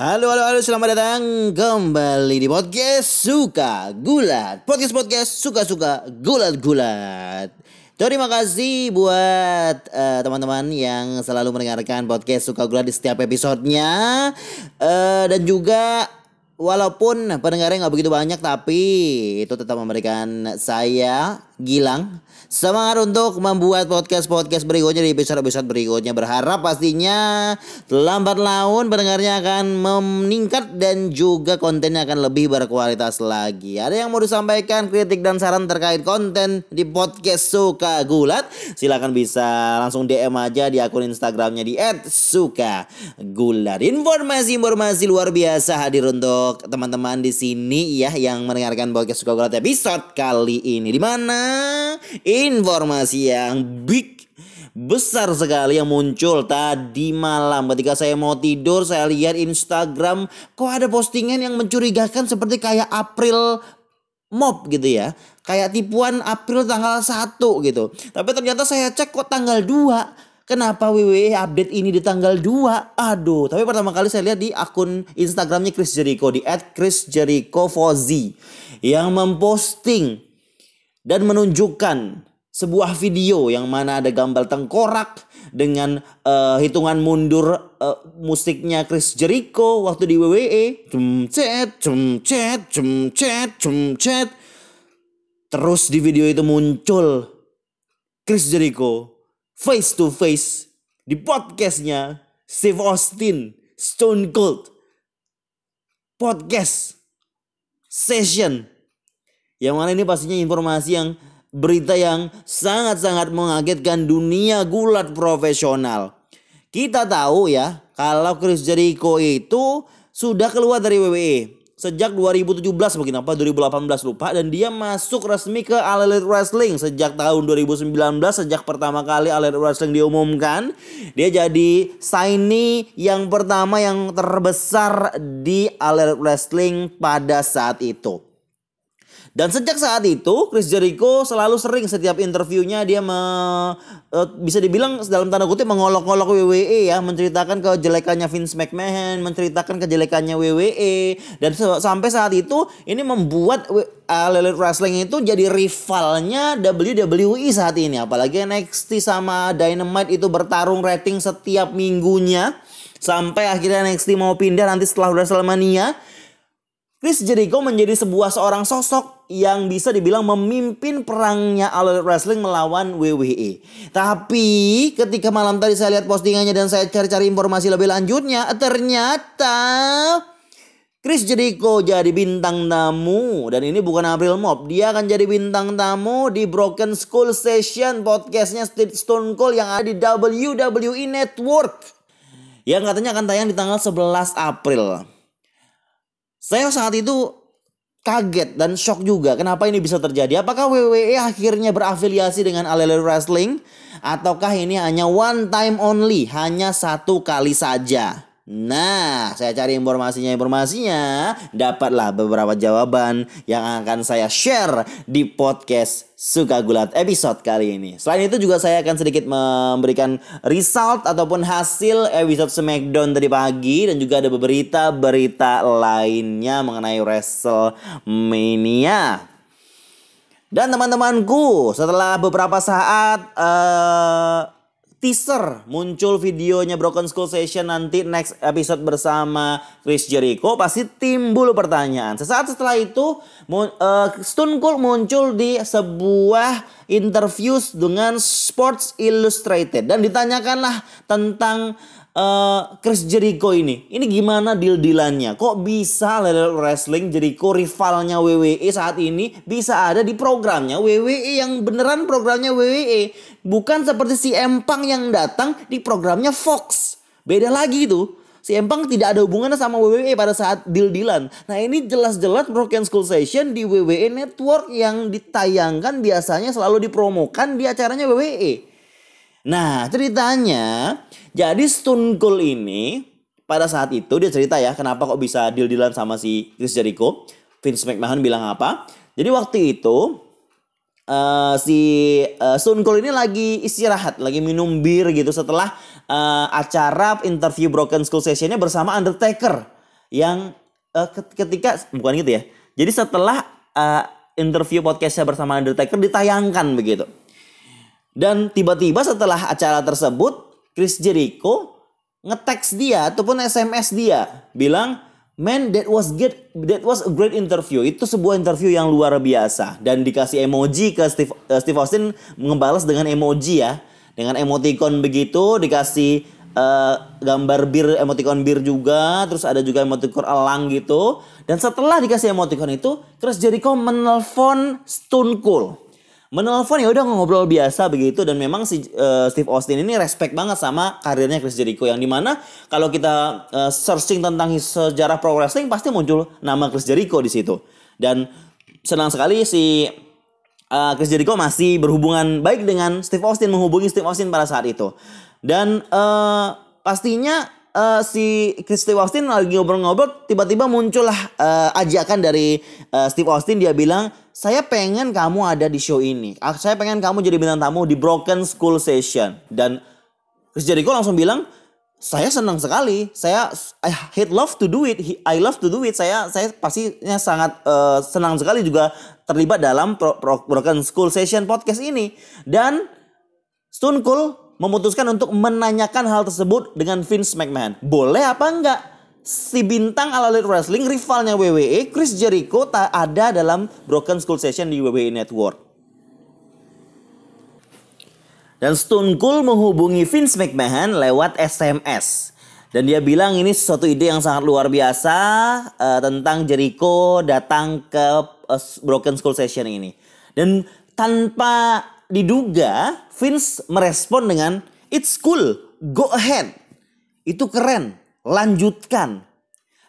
Halo, halo, halo, selamat datang kembali di podcast Suka Gulat. Podcast podcast suka-suka gulat-gulat. Terima kasih buat uh, teman-teman yang selalu mendengarkan podcast Suka Gulat di setiap episodenya uh, dan juga walaupun pendengarnya nggak begitu banyak tapi itu tetap memberikan saya Gilang Semangat untuk membuat podcast-podcast berikutnya di episode-episode berikutnya. Berharap pastinya lambat laun pendengarnya akan meningkat dan juga kontennya akan lebih berkualitas lagi. Ada yang mau disampaikan kritik dan saran terkait konten di podcast Suka Gulat? Silahkan bisa langsung DM aja di akun Instagramnya di @sukagulat. Informasi-informasi luar biasa hadir untuk teman-teman di sini ya yang mendengarkan podcast Suka Gulat episode kali ini. Di mana? Informasi yang big besar sekali yang muncul tadi malam. Ketika saya mau tidur saya lihat Instagram kok ada postingan yang mencurigakan seperti kayak April mob gitu ya. Kayak tipuan April tanggal 1 gitu. Tapi ternyata saya cek kok tanggal 2 Kenapa WWE update ini di tanggal 2? Aduh, tapi pertama kali saya lihat di akun Instagramnya Chris Jericho di @chrisjerichofozi yang memposting dan menunjukkan sebuah video yang mana ada gambar tengkorak dengan uh, hitungan mundur uh, musiknya Chris Jericho waktu di WWE. Cemcet, cemcet, cemcet, cemcet. Terus di video itu muncul Chris Jericho face to face di podcastnya Steve Austin Stone Cold podcast session yang mana ini pastinya informasi yang berita yang sangat-sangat mengagetkan dunia gulat profesional. Kita tahu ya, kalau Chris Jericho itu sudah keluar dari WWE sejak 2017 mungkin apa 2018 lupa dan dia masuk resmi ke All Elite Wrestling sejak tahun 2019 sejak pertama kali All Elite Wrestling diumumkan dia jadi signee yang pertama yang terbesar di All Elite Wrestling pada saat itu. Dan sejak saat itu Chris Jericho selalu sering setiap interviewnya dia me, uh, bisa dibilang dalam tanda kutip mengolok-olok WWE ya, menceritakan kejelekannya Vince McMahon, menceritakan kejelekannya WWE dan sampai saat itu ini membuat uh, Elite Wrestling itu jadi rivalnya WWE saat ini. Apalagi NXT sama Dynamite itu bertarung rating setiap minggunya sampai akhirnya NXT mau pindah nanti setelah WrestleMania. Chris Jericho menjadi sebuah seorang sosok yang bisa dibilang memimpin perangnya All Elite Wrestling melawan WWE. Tapi ketika malam tadi saya lihat postingannya dan saya cari-cari informasi lebih lanjutnya, ternyata Chris Jericho jadi bintang tamu dan ini bukan April Mop, dia akan jadi bintang tamu di Broken School Session podcastnya Stone Cold yang ada di WWE Network yang katanya akan tayang di tanggal 11 April. Saya saat itu kaget dan shock juga kenapa ini bisa terjadi. Apakah WWE akhirnya berafiliasi dengan All Elite Wrestling ataukah ini hanya one time only, hanya satu kali saja? Nah, saya cari informasinya, informasinya dapatlah beberapa jawaban yang akan saya share di podcast Suka Gulat episode kali ini. Selain itu juga saya akan sedikit memberikan result ataupun hasil episode Smackdown tadi pagi dan juga ada berita-berita lainnya mengenai WrestleMania. Dan teman-temanku, setelah beberapa saat uh, teaser muncul videonya Broken School Session nanti next episode bersama Chris Jericho pasti timbul pertanyaan. Sesaat setelah itu uh, Stone Cold muncul di sebuah interview dengan Sports Illustrated dan ditanyakanlah tentang uh, Chris Jericho ini. Ini gimana deal-dealannya? Kok bisa Lele Wrestling Jericho rivalnya WWE saat ini bisa ada di programnya WWE yang beneran programnya WWE. Bukan seperti si Empang yang datang di programnya Fox. Beda lagi itu. Si Empang tidak ada hubungannya sama WWE pada saat deal-dealan. Nah ini jelas-jelas Broken School Session di WWE Network yang ditayangkan biasanya selalu dipromokan di acaranya WWE. Nah ceritanya jadi Stone Cold ini pada saat itu dia cerita ya kenapa kok bisa deal-dealan sama si Chris Jericho. Vince McMahon bilang apa? Jadi waktu itu uh, si uh, Stone Cold ini lagi istirahat, lagi minum bir gitu setelah uh, acara interview Broken Skull Sessionnya bersama Undertaker. yang uh, ketika bukan gitu ya. Jadi setelah uh, interview podcastnya bersama Undertaker ditayangkan begitu. Dan tiba-tiba setelah acara tersebut Chris Jericho ngeteks dia ataupun SMS dia bilang Man, that was good. That was a great interview. Itu sebuah interview yang luar biasa dan dikasih emoji ke Steve, uh, Steve Austin membalas dengan emoji ya, dengan emoticon begitu dikasih uh, gambar bir emoticon bir juga, terus ada juga emoticon elang gitu. Dan setelah dikasih emoticon itu, Chris Jericho menelpon Stone Cold menelpon ya udah ngobrol biasa begitu. Dan memang si uh, Steve Austin ini respect banget sama karirnya Chris Jericho. Yang di mana kalau kita uh, searching tentang sejarah pro wrestling pasti muncul nama Chris Jericho di situ. Dan senang sekali si uh, Chris Jericho masih berhubungan baik dengan Steve Austin menghubungi Steve Austin pada saat itu. Dan uh, pastinya uh, si Steve Austin lagi ngobrol-ngobrol tiba-tiba muncullah uh, ajakan dari uh, Steve Austin. Dia bilang saya pengen kamu ada di show ini. Ah, saya pengen kamu jadi bintang tamu di Broken School Session. Dan Chris Jericho langsung bilang saya senang sekali. Saya I hate love to do it. I love to do it. Saya saya pastinya sangat uh, senang sekali juga terlibat dalam Pro, Broken School Session podcast ini. Dan Stone Cold memutuskan untuk menanyakan hal tersebut dengan Vince McMahon. Boleh apa enggak? Si bintang All Elite Wrestling rivalnya WWE, Chris Jericho tak ada dalam Broken Skull Session di WWE Network. Dan Stone Cold menghubungi Vince McMahon lewat SMS. Dan dia bilang ini sesuatu ide yang sangat luar biasa uh, tentang Jericho datang ke uh, Broken Skull Session ini. Dan tanpa diduga Vince merespon dengan it's cool, go ahead. Itu keren, lanjutkan.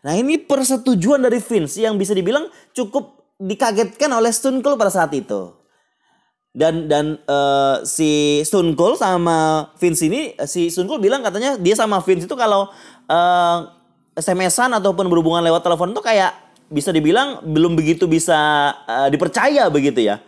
Nah ini persetujuan dari Vince yang bisa dibilang cukup dikagetkan oleh Stone Cold pada saat itu. Dan dan uh, si Stone Cold sama Vince ini si Stone Cold bilang katanya dia sama Vince itu kalau uh, SMS-an ataupun berhubungan lewat telepon itu kayak bisa dibilang belum begitu bisa uh, dipercaya begitu ya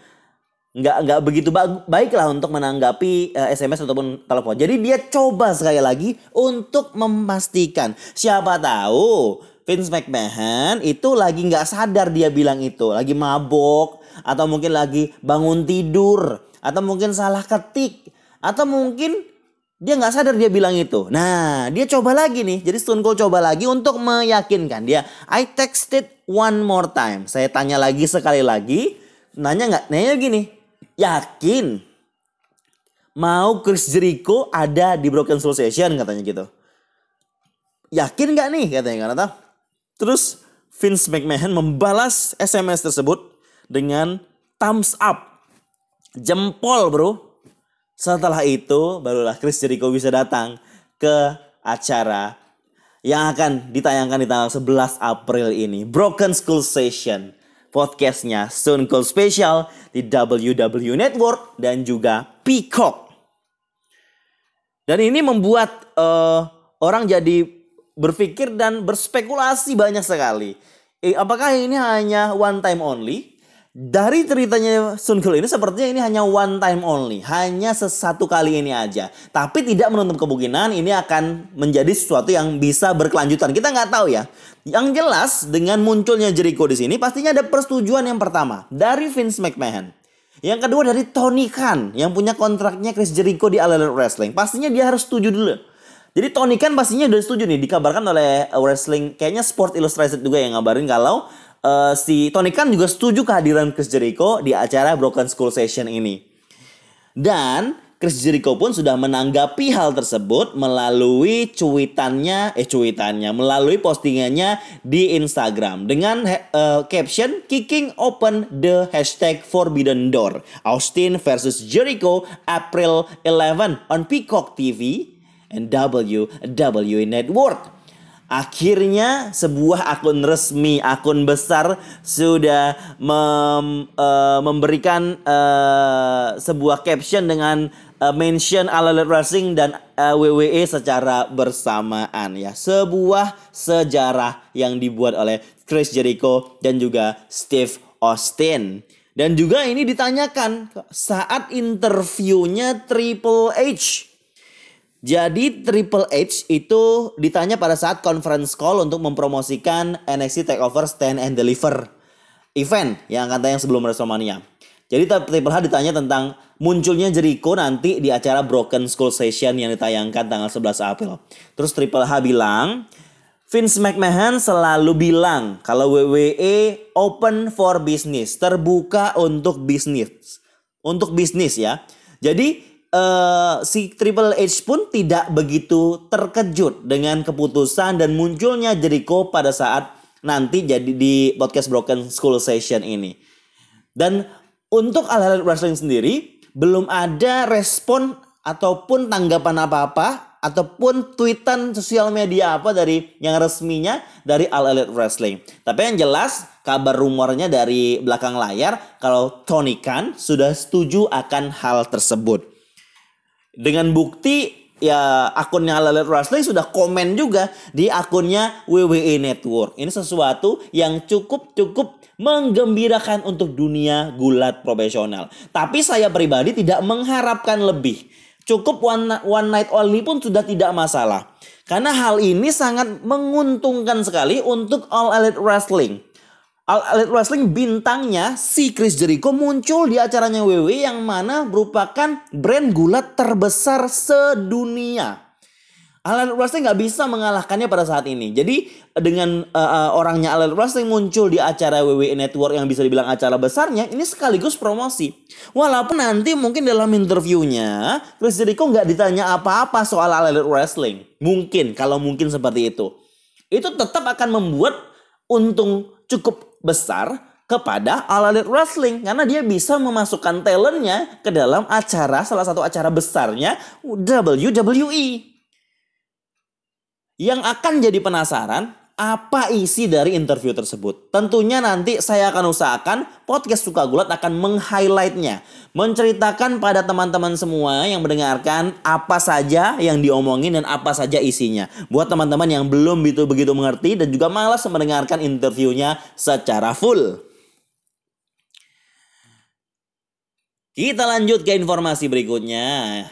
nggak nggak begitu baik lah untuk menanggapi uh, eh, SMS ataupun telepon. Jadi dia coba sekali lagi untuk memastikan siapa tahu Vince McMahon itu lagi nggak sadar dia bilang itu, lagi mabok atau mungkin lagi bangun tidur atau mungkin salah ketik atau mungkin dia nggak sadar dia bilang itu. Nah, dia coba lagi nih. Jadi Stone Cold coba lagi untuk meyakinkan dia. I texted one more time. Saya tanya lagi sekali lagi. Nanya nggak? Nanya gini yakin mau Chris Jericho ada di Broken Soul Session katanya gitu. Yakin gak nih katanya kan? Terus Vince McMahon membalas SMS tersebut dengan thumbs up. Jempol bro. Setelah itu barulah Chris Jericho bisa datang ke acara yang akan ditayangkan di tanggal 11 April ini. Broken School Session podcastnya Stone Cold Special di WW Network dan juga Peacock. Dan ini membuat uh, orang jadi berpikir dan berspekulasi banyak sekali. Eh, apakah ini hanya one time only? Dari ceritanya Sun Kul ini sepertinya ini hanya one time only, hanya sesatu kali ini aja. Tapi tidak menutup kemungkinan ini akan menjadi sesuatu yang bisa berkelanjutan. Kita nggak tahu ya. Yang jelas dengan munculnya Jericho di sini pastinya ada persetujuan yang pertama dari Vince McMahon. Yang kedua dari Tony Khan yang punya kontraknya Chris Jericho di All Elite Wrestling. Pastinya dia harus setuju dulu. Jadi Tony Khan pastinya udah setuju nih dikabarkan oleh Wrestling kayaknya Sport Illustrated juga yang ngabarin kalau uh, si Tony Khan juga setuju kehadiran Chris Jericho di acara Broken School Session ini. Dan Chris Jericho pun sudah menanggapi hal tersebut melalui cuitannya, eh cuitannya, melalui postingannya di Instagram dengan uh, caption kicking open the hashtag Forbidden Door Austin versus Jericho April 11 on Peacock TV and WWE Network. Akhirnya sebuah akun resmi, akun besar sudah mem, uh, memberikan uh, sebuah caption dengan uh, mention All Elite Wrestling dan uh, WWE secara bersamaan ya. Sebuah sejarah yang dibuat oleh Chris Jericho dan juga Steve Austin. Dan juga ini ditanyakan saat interviewnya Triple H Jadi Triple H itu ditanya pada saat conference call untuk mempromosikan NXT Takeover Stand and Deliver event yang kata yang sebelum WrestleMania. Jadi Triple H ditanya tentang munculnya Jericho nanti di acara Broken Skull Session yang ditayangkan tanggal 11 April. Terus Triple H bilang, Vince McMahon selalu bilang kalau WWE open for business, terbuka untuk bisnis. Untuk bisnis ya. Jadi uh, si Triple H pun tidak begitu terkejut dengan keputusan dan munculnya Jericho pada saat nanti jadi di podcast Broken School Session ini. Dan untuk All Wrestling sendiri belum ada respon ataupun tanggapan apa-apa ataupun tweetan sosial media apa dari yang resminya dari All Elite Wrestling. Tapi yang jelas kabar rumornya dari belakang layar kalau Tony Khan sudah setuju akan hal tersebut. Dengan bukti ya akunnya Lalet Wrestling sudah komen juga di akunnya WWE Network. Ini sesuatu yang cukup cukup menggembirakan untuk dunia gulat profesional. Tapi saya pribadi tidak mengharapkan lebih. Cukup one, one night only pun sudah tidak masalah. Karena hal ini sangat menguntungkan sekali untuk All Elite Wrestling. All Elite Wrestling bintangnya si Chris Jericho muncul di acaranya WWE yang mana merupakan brand gulat terbesar sedunia. All Elite Wrestling nggak bisa mengalahkannya pada saat ini. Jadi dengan uh, uh, orangnya All Elite Wrestling muncul di acara WWE Network yang bisa dibilang acara besarnya, ini sekaligus promosi. Walaupun nanti mungkin dalam interviewnya Chris Jericho nggak ditanya apa-apa soal All Elite Wrestling. Mungkin kalau mungkin seperti itu. Itu tetap akan membuat untung cukup besar kepada All Elite Wrestling karena dia bisa memasukkan talentnya ke dalam acara salah satu acara besarnya WWE. Yang akan jadi penasaran apa isi dari interview tersebut. Tentunya nanti saya akan usahakan podcast Suka Gulat akan meng-highlightnya. Menceritakan pada teman-teman semua yang mendengarkan apa saja yang diomongin dan apa saja isinya. Buat teman-teman yang belum begitu begitu mengerti dan juga malas mendengarkan interviewnya secara full. Kita lanjut ke informasi berikutnya.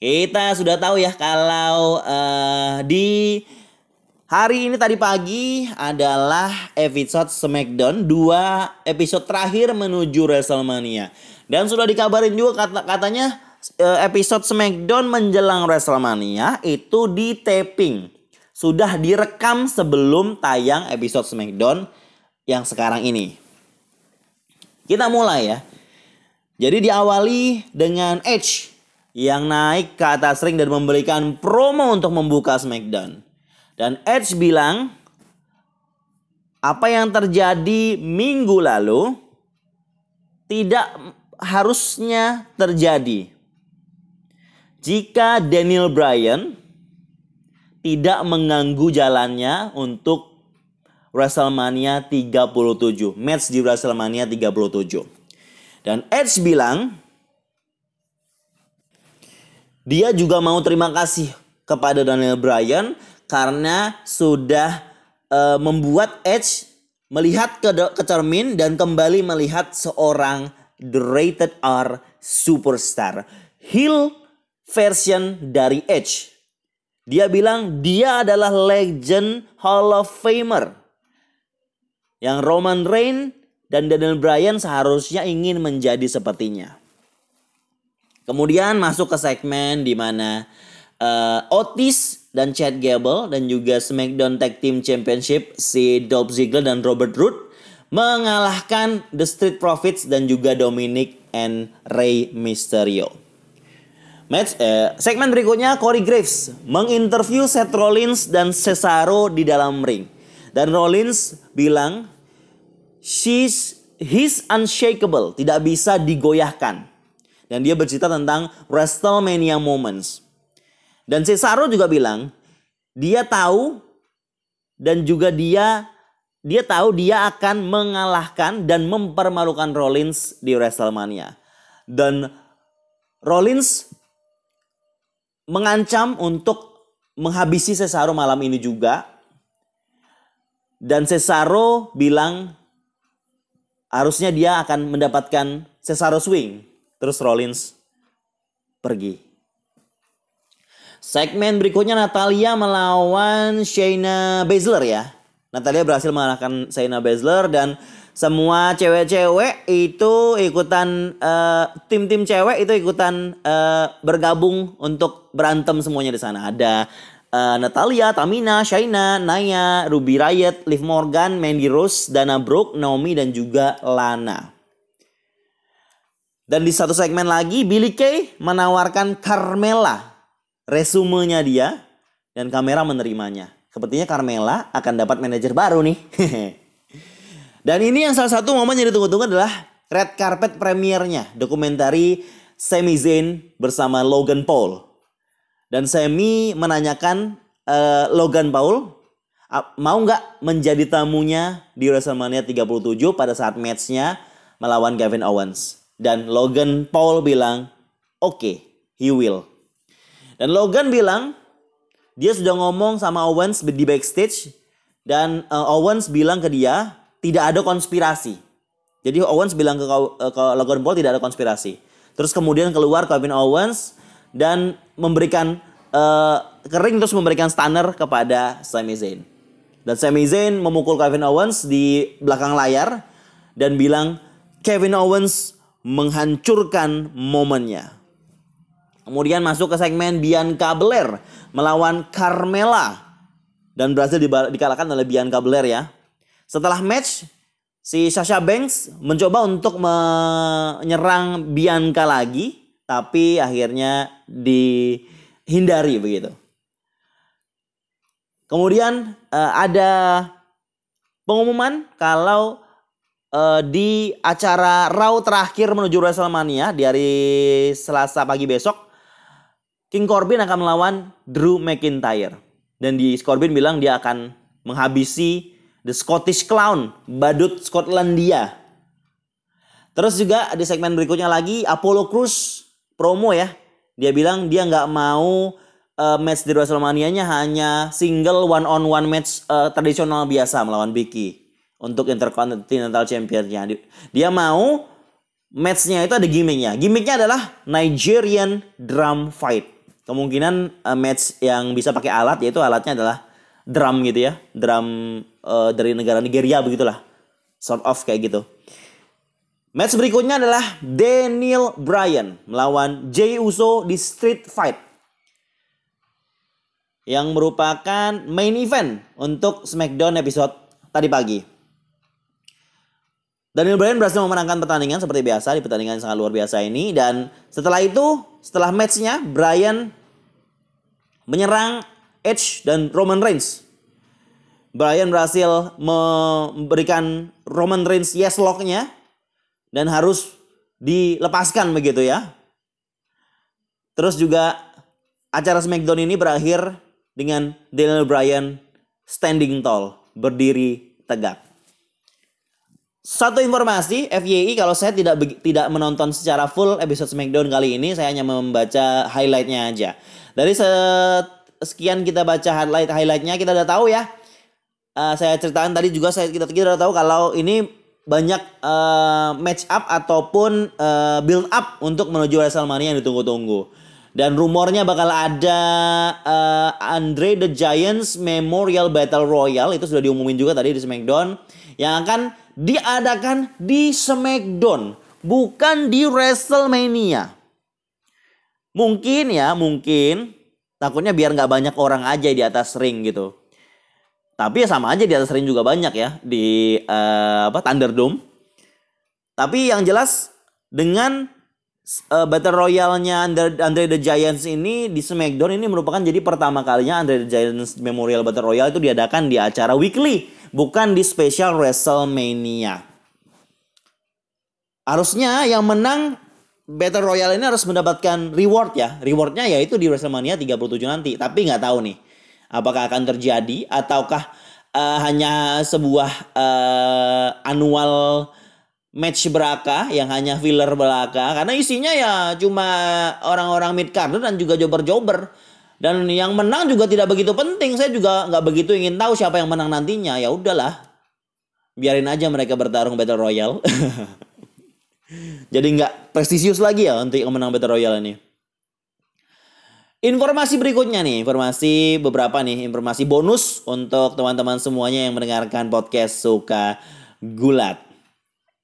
Kita sudah tahu ya kalau uh, di Hari ini tadi pagi adalah episode SmackDown dua episode terakhir menuju WrestleMania. Dan sudah dikabarin juga kata katanya eh, episode SmackDown menjelang WrestleMania itu di taping. Sudah direkam sebelum tayang episode SmackDown yang sekarang ini. Kita mulai ya. Jadi diawali dengan Edge yang naik ke atas ring dan memberikan promo untuk membuka SmackDown. Dan Edge bilang, apa yang terjadi minggu lalu tidak harusnya terjadi. Jika Daniel Bryan tidak mengganggu jalannya untuk WrestleMania 37, match di WrestleMania 37. Dan Edge bilang dia juga mau terima kasih kepada Daniel Bryan karena sudah uh, membuat Edge melihat ke, ke cermin dan kembali melihat seorang the rated R superstar. Heel version dari Edge. Dia bilang dia adalah legend Hall of Famer. Yang Roman Reigns dan Daniel Bryan seharusnya ingin menjadi sepertinya. Kemudian masuk ke segmen di mana uh, Otis dan Chad Gable dan juga SmackDown Tag Team Championship si Dolph Ziggler dan Robert Roode mengalahkan The Street Profits dan juga Dominic and Rey Mysterio. Match eh, segmen berikutnya Corey Graves menginterview Seth Rollins dan Cesaro di dalam ring. Dan Rollins bilang she's he's unshakable, tidak bisa digoyahkan. Dan dia bercerita tentang WrestleMania moments. Dan Cesaro juga bilang dia tahu dan juga dia dia tahu dia akan mengalahkan dan mempermalukan Rollins di WrestleMania. Dan Rollins mengancam untuk menghabisi Cesaro malam ini juga. Dan Cesaro bilang harusnya dia akan mendapatkan Cesaro swing. Terus Rollins pergi. Segmen berikutnya Natalia melawan Shayna Baszler ya. Natalia berhasil mengalahkan Shayna Baszler dan semua cewek-cewek itu ikutan uh, tim-tim cewek itu ikutan uh, bergabung untuk berantem semuanya di sana. Ada uh, Natalia, Tamina, Shayna, Naya, Ruby Riot, Liv Morgan, Mandy Rose, Dana Brooke, Naomi dan juga Lana. Dan di satu segmen lagi Billy Kay menawarkan Carmela resumenya dia dan kamera menerimanya. Sepertinya Carmela akan dapat manajer baru nih. dan ini yang salah satu momen yang ditunggu-tunggu adalah red carpet premiernya dokumentari Sami Zayn bersama Logan Paul. Dan Sami menanyakan uh, Logan Paul mau nggak menjadi tamunya di WrestleMania 37 pada saat matchnya melawan Gavin Owens. Dan Logan Paul bilang, oke, okay, he will. Dan Logan bilang, dia sudah ngomong sama Owens di backstage. Dan uh, Owens bilang ke dia, tidak ada konspirasi. Jadi Owens bilang ke, ke Logan Paul tidak ada konspirasi. Terus kemudian keluar Kevin Owens dan memberikan uh, kering terus memberikan stunner kepada Sami Zayn. Dan Sami Zayn memukul Kevin Owens di belakang layar dan bilang Kevin Owens menghancurkan momennya. Kemudian masuk ke segmen Bianca Belair melawan Carmela dan berhasil dikalahkan oleh Bianca Belair ya. Setelah match si Sasha Banks mencoba untuk menyerang Bianca lagi tapi akhirnya dihindari begitu. Kemudian uh, ada pengumuman kalau uh, di acara Raw terakhir menuju WrestleMania di hari Selasa pagi besok, King Corbin akan melawan Drew McIntyre. Dan di Corbin bilang dia akan menghabisi The Scottish Clown, badut Skotlandia. Terus juga di segmen berikutnya lagi Apollo Crews promo ya. Dia bilang dia nggak mau uh, match di WrestleMania-nya hanya single one on one match uh, tradisional biasa melawan Becky untuk Intercontinental Championnya. Dia mau matchnya itu ada gimmicknya. Gimmicknya adalah Nigerian drum fight. Kemungkinan uh, match yang bisa pakai alat yaitu alatnya adalah drum gitu ya, drum uh, dari negara Nigeria begitulah, sort of kayak gitu. Match berikutnya adalah Daniel Bryan melawan Jey Uso di Street Fight yang merupakan main event untuk SmackDown episode tadi pagi. Daniel Bryan berhasil memenangkan pertandingan seperti biasa di pertandingan yang sangat luar biasa ini dan setelah itu setelah matchnya Bryan menyerang Edge dan Roman Reigns. Bryan berhasil memberikan Roman Reigns yes locknya dan harus dilepaskan begitu ya. Terus juga acara SmackDown ini berakhir dengan Daniel Bryan standing tall, berdiri tegak. Satu informasi, FYI kalau saya tidak tidak menonton secara full episode SmackDown kali ini, saya hanya membaca highlightnya aja. Dari sekian kita baca highlight highlightnya, kita udah tahu ya. Uh, saya ceritakan tadi juga saya kita kita udah tahu kalau ini banyak uh, match up ataupun uh, build up untuk menuju WrestleMania yang ditunggu-tunggu. Dan rumornya bakal ada uh, Andre the Giants Memorial Battle Royale itu sudah diumumin juga tadi di SmackDown yang akan diadakan di SmackDown bukan di WrestleMania. Mungkin ya, mungkin takutnya biar nggak banyak orang aja di atas ring gitu. Tapi ya sama aja di atas ring juga banyak ya di uh, apa Thunderdome. Tapi yang jelas dengan uh, Battle Royale-nya Andre, Andre the Giants ini di SmackDown ini merupakan jadi pertama kalinya Andre the Giants Memorial Battle Royale itu diadakan di acara weekly, bukan di special WrestleMania. Harusnya yang menang Battle Royale ini harus mendapatkan reward ya. Rewardnya yaitu di WrestleMania 37 nanti. Tapi nggak tahu nih apakah akan terjadi ataukah uh, hanya sebuah uh, annual match belaka yang hanya filler belaka karena isinya ya cuma orang-orang mid card dan juga jobber-jobber. Dan yang menang juga tidak begitu penting. Saya juga nggak begitu ingin tahu siapa yang menang nantinya. Ya udahlah. Biarin aja mereka bertarung battle royale. Jadi nggak prestisius lagi ya untuk yang menang battle royale ini. Informasi berikutnya nih, informasi beberapa nih, informasi bonus untuk teman-teman semuanya yang mendengarkan podcast Suka Gulat.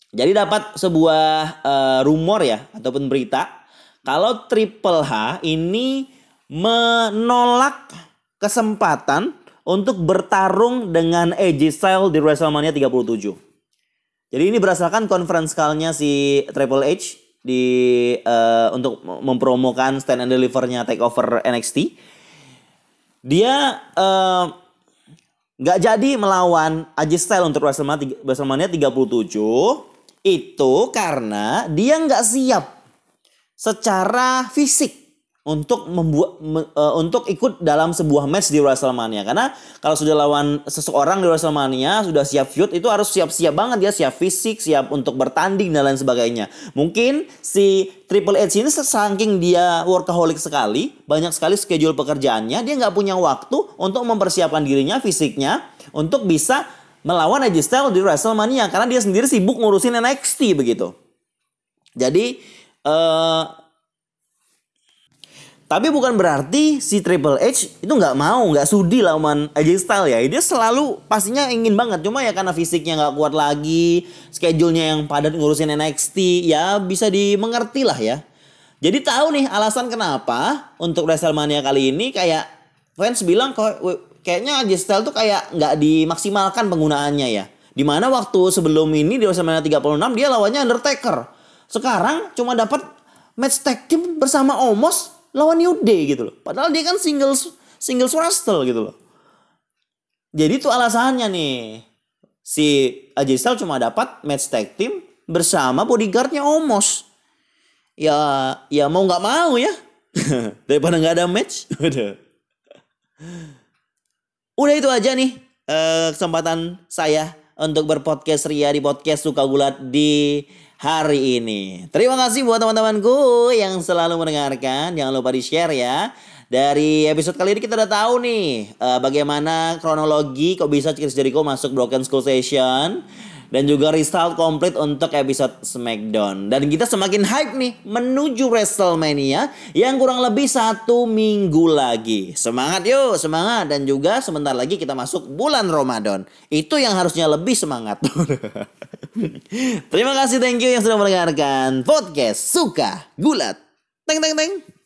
Jadi dapat sebuah uh, rumor ya ataupun berita kalau Triple H ini menolak kesempatan untuk bertarung dengan AJ Styles di WrestleMania 37. Jadi ini berdasarkan conference call-nya si Triple H di uh, untuk mempromokan stand and deliver-nya takeover NXT. Dia uh, nggak jadi melawan AJ Styles untuk WrestleMania 37 itu karena dia nggak siap secara fisik untuk membuat me, uh, untuk ikut dalam sebuah match di WrestleMania. Karena kalau sudah lawan seseorang di WrestleMania sudah siap feud itu harus siap-siap banget dia siap fisik siap untuk bertanding dan lain sebagainya. Mungkin si Triple H ini saking dia workaholic sekali banyak sekali schedule pekerjaannya dia nggak punya waktu untuk mempersiapkan dirinya fisiknya untuk bisa melawan AJ Styles di WrestleMania karena dia sendiri sibuk ngurusin NXT begitu jadi uh, tapi bukan berarti si Triple H itu nggak mau, nggak sudi lawan AJ Styles ya. Dia selalu pastinya ingin banget. Cuma ya karena fisiknya nggak kuat lagi, schedule-nya yang padat ngurusin NXT, ya bisa dimengerti lah ya. Jadi tahu nih alasan kenapa untuk WrestleMania kali ini kayak fans bilang kok kayaknya Styles tuh kayak nggak dimaksimalkan penggunaannya ya. Di mana waktu sebelum ini di WrestleMania 36 dia lawannya Undertaker. Sekarang cuma dapat match tag team bersama Omos lawan New Day gitu loh. Padahal dia kan single single wrestle gitu loh. Jadi itu alasannya nih. Si AJ Styles cuma dapat match tag team bersama bodyguardnya Omos. Ya ya mau nggak mau ya. Daripada nggak ada match. Udah. Itu aja nih uh, kesempatan saya untuk berpodcast Ria di podcast Suka Gulat di hari ini. Terima kasih buat teman-temanku yang selalu mendengarkan. Jangan lupa di-share ya. Dari episode kali ini kita udah tahu nih uh, bagaimana kronologi kok bisa Chris Jericho masuk Broken Skull Session dan juga restart komplit untuk episode SmackDown. Dan kita semakin hype nih menuju WrestleMania yang kurang lebih satu minggu lagi. Semangat yuk, semangat. Dan juga sebentar lagi kita masuk bulan Ramadan. Itu yang harusnya lebih semangat. Terima kasih, thank you yang sudah mendengarkan podcast Suka Gulat. Teng teng teng.